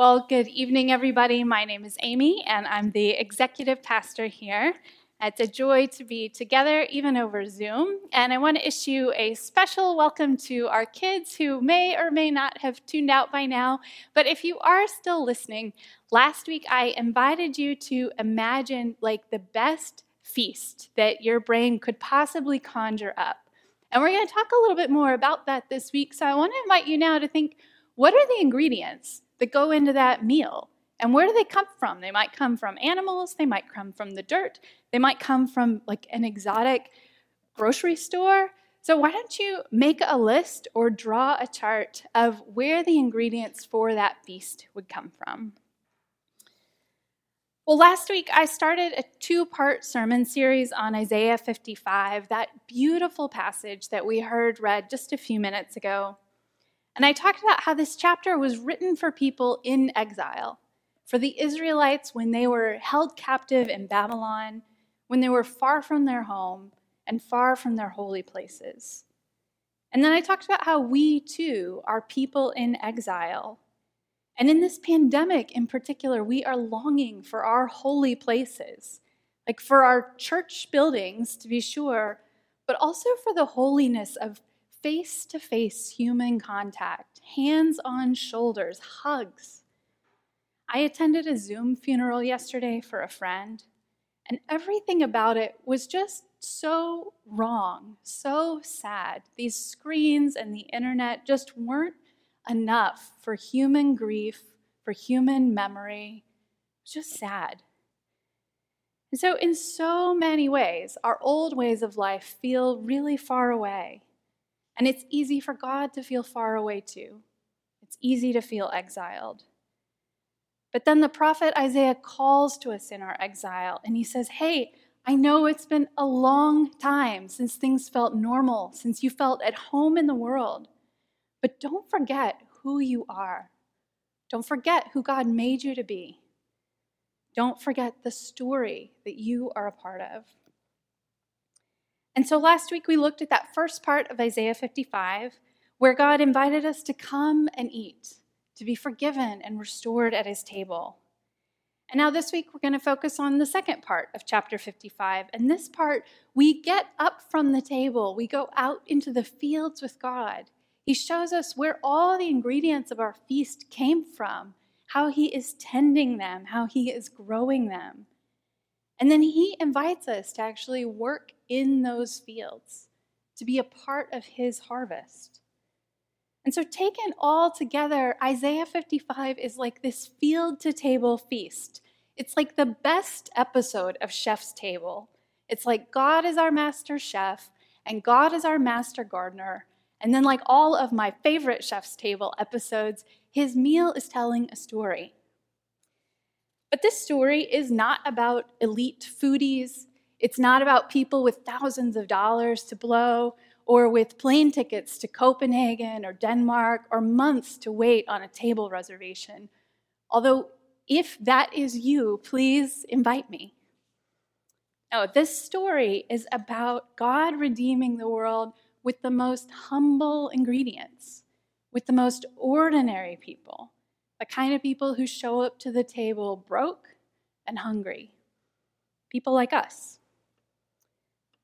Well, good evening, everybody. My name is Amy, and I'm the executive pastor here. It's a joy to be together, even over Zoom. And I want to issue a special welcome to our kids who may or may not have tuned out by now. But if you are still listening, last week I invited you to imagine like the best feast that your brain could possibly conjure up. And we're going to talk a little bit more about that this week. So I want to invite you now to think what are the ingredients that go into that meal? And where do they come from? They might come from animals, they might come from the dirt, they might come from like an exotic grocery store. So, why don't you make a list or draw a chart of where the ingredients for that feast would come from? Well, last week I started a two part sermon series on Isaiah 55, that beautiful passage that we heard read just a few minutes ago. And I talked about how this chapter was written for people in exile, for the Israelites when they were held captive in Babylon, when they were far from their home and far from their holy places. And then I talked about how we too are people in exile. And in this pandemic in particular, we are longing for our holy places, like for our church buildings to be sure, but also for the holiness of face to face human contact, hands on shoulders, hugs. I attended a Zoom funeral yesterday for a friend, and everything about it was just so wrong, so sad. These screens and the internet just weren't enough for human grief, for human memory. It was just sad. And so, in so many ways, our old ways of life feel really far away. And it's easy for God to feel far away too. It's easy to feel exiled. But then the prophet Isaiah calls to us in our exile and he says, Hey, I know it's been a long time since things felt normal, since you felt at home in the world. But don't forget who you are. Don't forget who God made you to be. Don't forget the story that you are a part of. And so last week we looked at that first part of Isaiah 55, where God invited us to come and eat, to be forgiven and restored at his table. And now this week we're going to focus on the second part of chapter 55. And this part, we get up from the table, we go out into the fields with God. He shows us where all the ingredients of our feast came from, how he is tending them, how he is growing them. And then he invites us to actually work in those fields, to be a part of his harvest. And so, taken all together, Isaiah 55 is like this field to table feast. It's like the best episode of Chef's Table. It's like God is our master chef, and God is our master gardener. And then, like all of my favorite Chef's Table episodes, his meal is telling a story. But this story is not about elite foodies. It's not about people with thousands of dollars to blow or with plane tickets to Copenhagen or Denmark or months to wait on a table reservation. Although, if that is you, please invite me. No, this story is about God redeeming the world with the most humble ingredients, with the most ordinary people the kind of people who show up to the table broke and hungry. People like us.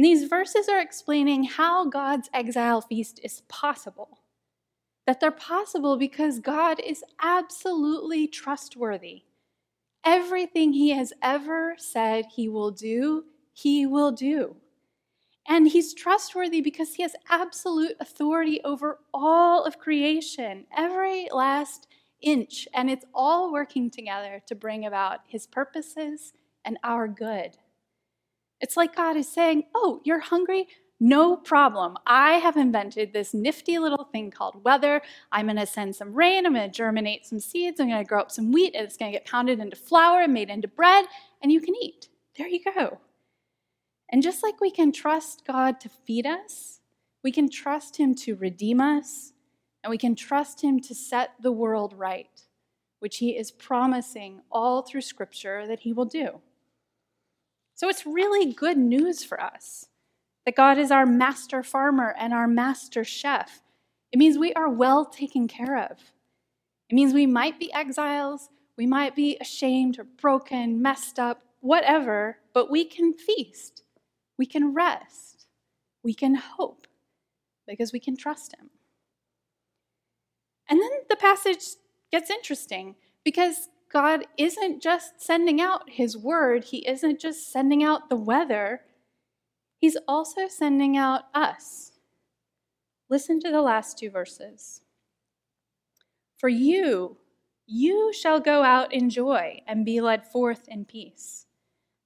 And these verses are explaining how God's exile feast is possible. That they're possible because God is absolutely trustworthy. Everything he has ever said he will do, he will do. And he's trustworthy because he has absolute authority over all of creation, every last inch, and it's all working together to bring about his purposes and our good. It's like God is saying, Oh, you're hungry? no problem. I have invented this nifty little thing called weather. I'm going to send some rain. I'm going to germinate some seeds. I'm going to grow up some wheat, and it's going to get pounded into flour and made into bread, and you can eat. There you go. And just like we can trust God to feed us, we can trust Him to redeem us, and we can trust Him to set the world right, which He is promising all through Scripture that He will do. So it's really good news for us that God is our master farmer and our master chef. It means we are well taken care of. It means we might be exiles, we might be ashamed or broken, messed up, whatever, but we can feast, we can rest, we can hope because we can trust Him. And then the passage gets interesting because God isn't just sending out His word, He isn't just sending out the weather, He's also sending out us. Listen to the last two verses. For you, you shall go out in joy and be led forth in peace.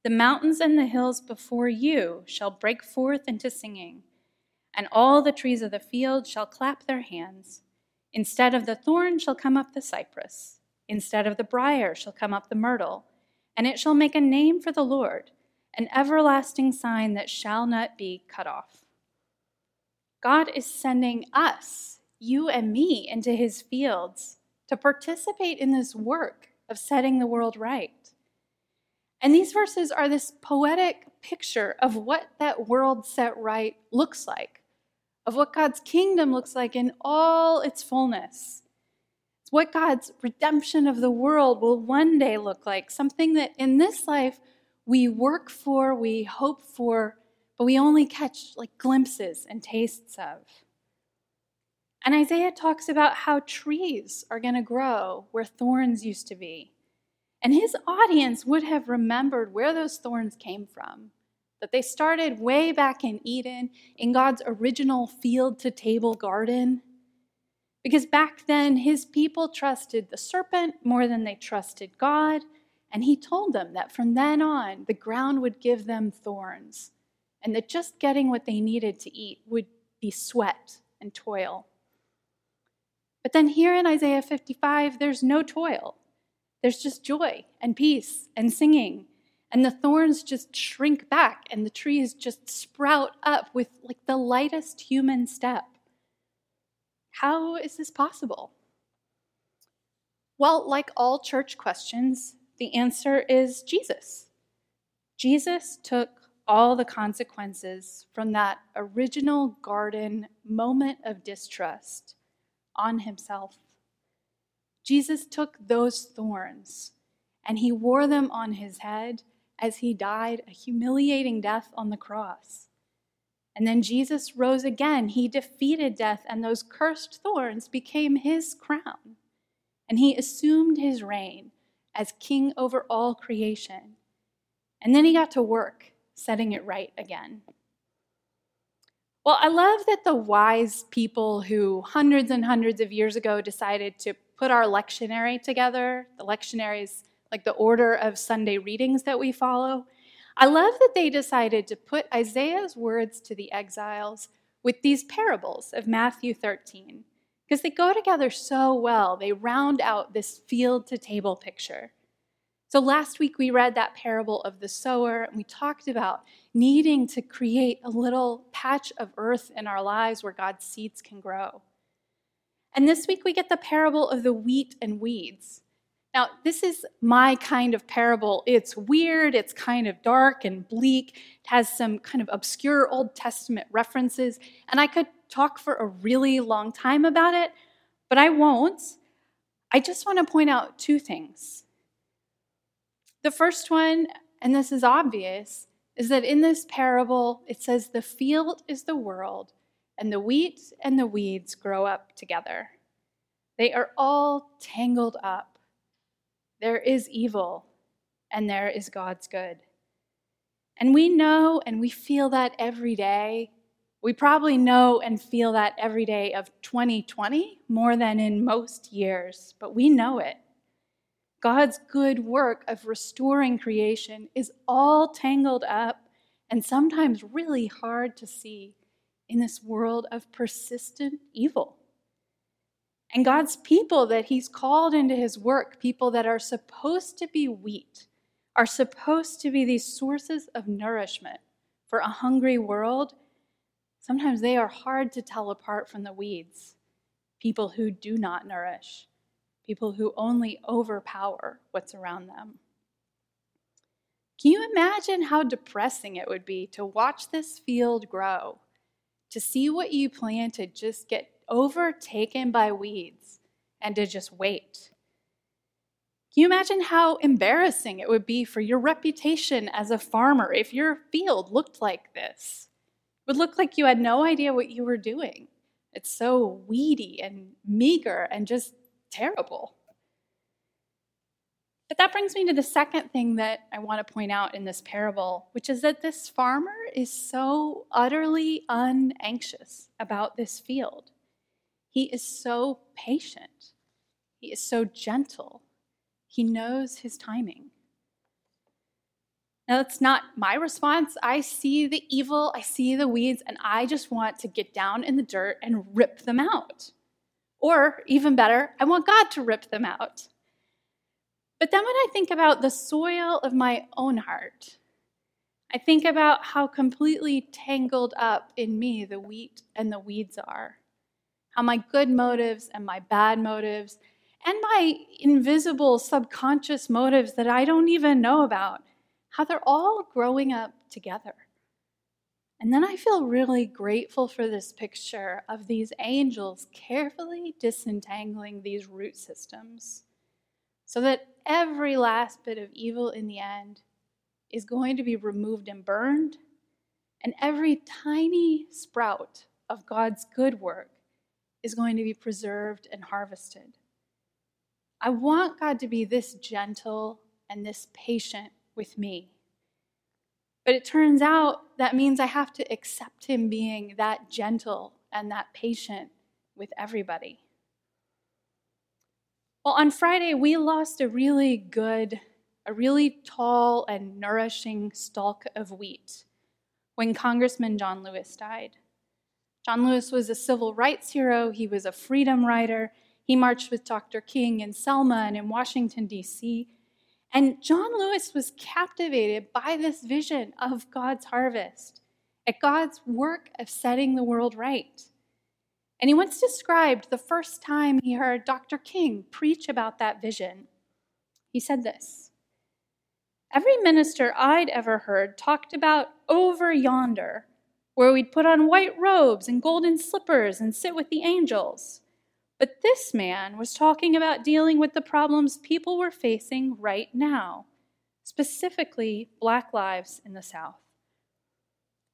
The mountains and the hills before you shall break forth into singing, and all the trees of the field shall clap their hands. Instead of the thorn shall come up the cypress, instead of the brier shall come up the myrtle, and it shall make a name for the Lord an everlasting sign that shall not be cut off. God is sending us, you and me, into his fields to participate in this work of setting the world right. And these verses are this poetic picture of what that world set right looks like, of what God's kingdom looks like in all its fullness. What God's redemption of the world will one day look like, something that in this life we work for, we hope for, but we only catch like glimpses and tastes of. And Isaiah talks about how trees are going to grow where thorns used to be. And his audience would have remembered where those thorns came from. That they started way back in Eden, in God's original field to table garden. Because back then, his people trusted the serpent more than they trusted God, and he told them that from then on, the ground would give them thorns, and that just getting what they needed to eat would be sweat and toil. But then here in Isaiah 55, there's no toil. There's just joy and peace and singing. And the thorns just shrink back and the trees just sprout up with like the lightest human step. How is this possible? Well, like all church questions, the answer is Jesus. Jesus took all the consequences from that original garden moment of distrust on himself. Jesus took those thorns and he wore them on his head as he died a humiliating death on the cross. And then Jesus rose again. He defeated death, and those cursed thorns became his crown. And he assumed his reign as king over all creation. And then he got to work setting it right again. Well, I love that the wise people who hundreds and hundreds of years ago decided to put our lectionary together, the lectionary is like the order of Sunday readings that we follow. I love that they decided to put Isaiah's words to the exiles with these parables of Matthew 13 because they go together so well. They round out this field to table picture. So last week we read that parable of the sower, and we talked about needing to create a little patch of earth in our lives where God's seeds can grow. And this week we get the parable of the wheat and weeds. Now, this is my kind of parable. It's weird, it's kind of dark and bleak, it has some kind of obscure Old Testament references, and I could talk for a really long time about it, but I won't. I just want to point out two things. The first one, and this is obvious, is that in this parable it says, The field is the world, and the wheat and the weeds grow up together. They are all tangled up. There is evil, and there is God's good. And we know and we feel that every day we probably know and feel that every day of 2020 more than in most years, but we know it. God's good work of restoring creation is all tangled up and sometimes really hard to see in this world of persistent evil. And God's people that He's called into His work, people that are supposed to be wheat, are supposed to be these sources of nourishment for a hungry world, sometimes they are hard to tell apart from the weeds. People who do not nourish, people who only overpower what's around them. Can you imagine how depressing it would be to watch this field grow, to see what you planted just get overtaken by weeds, and to just wait? Can you imagine how embarrassing it would be for your reputation as a farmer if your field looked like this? It would look like you had no idea what you were doing. It's so weedy and meager and just terrible. But that brings me to the second thing that I want to point out in this parable, which is that this farmer is so utterly unanxious about this field. He is so patient, he is so gentle, he knows his timing. Now, that's not my response. I see the evil, I see the weeds, and I just want to get down in the dirt and rip them out. Or, even better, I want God to rip them out. But then when I think about the soil of my own heart, I think about how completely tangled up in me the wheat and the weeds are. How my good motives and my bad motives and my invisible subconscious motives that I don't even know about, how they're all growing up together. And then I feel really grateful for this picture of these angels carefully disentangling these root systems so that every last bit of evil in the end is going to be removed and burned, and every tiny sprout of God's good work is going to be preserved and harvested. I want God to be this gentle and this patient with me. But it turns out that means I have to accept Him being that gentle and that patient with everybody. Well, on Friday, we lost a really good, a really tall and nourishing stalk of wheat when Congressman John Lewis died. John Lewis was a civil rights hero, he was a freedom rider. He marched with Dr. King in Selma and in Washington, D.C. And John Lewis was captivated by this vision of God's harvest, at God's work of setting the world right. And he once described the first time he heard Dr. King preach about that vision. He said this Every minister I'd ever heard talked about over yonder, where we'd put on white robes and golden slippers and sit with the angels. But this man was talking about dealing with the problems people were facing right now, specifically black lives in the South.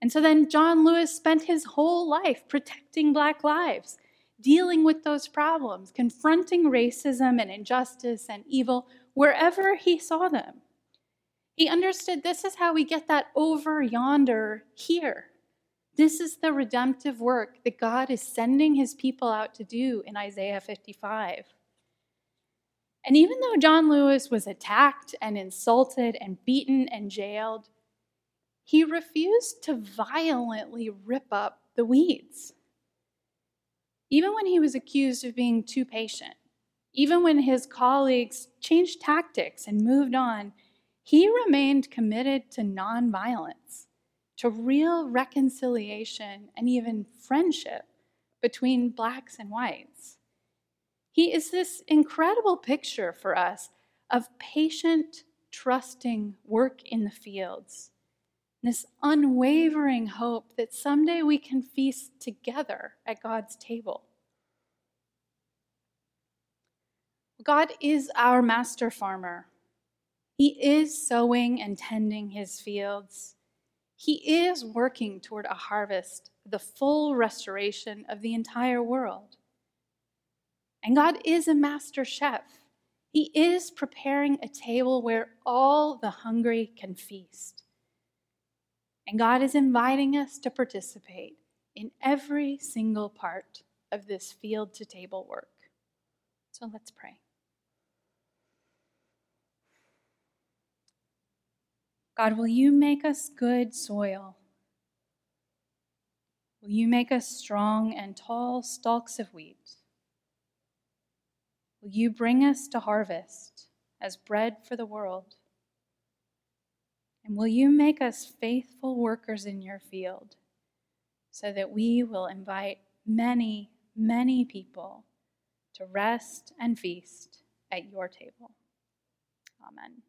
And so then John Lewis spent his whole life protecting Black lives, dealing with those problems, confronting racism and injustice and evil wherever he saw them. He understood this is how we get that over yonder here. This is the redemptive work that God is sending his people out to do in Isaiah 55. And even though John Lewis was attacked and insulted and beaten and jailed, he refused to violently rip up the weeds. Even when he was accused of being too patient, even when his colleagues changed tactics and moved on, he remained committed to nonviolence, to real reconciliation and even friendship between blacks and whites. He is this incredible picture for us of patient, trusting work in the fields this unwavering hope that someday we can feast together at God's table. God is our master farmer. He is sowing and tending his fields. He is working toward a harvest, the full restoration of the entire world. And God is a master chef. He is preparing a table where all the hungry can feast. And God is inviting us to participate in every single part of this field to table work. So let's pray. God, will you make us good soil? Will you make us strong and tall stalks of wheat? Will you bring us to harvest as bread for the world? And will you make us faithful workers in your field so that we will invite many, many people to rest and feast at your table? Amen.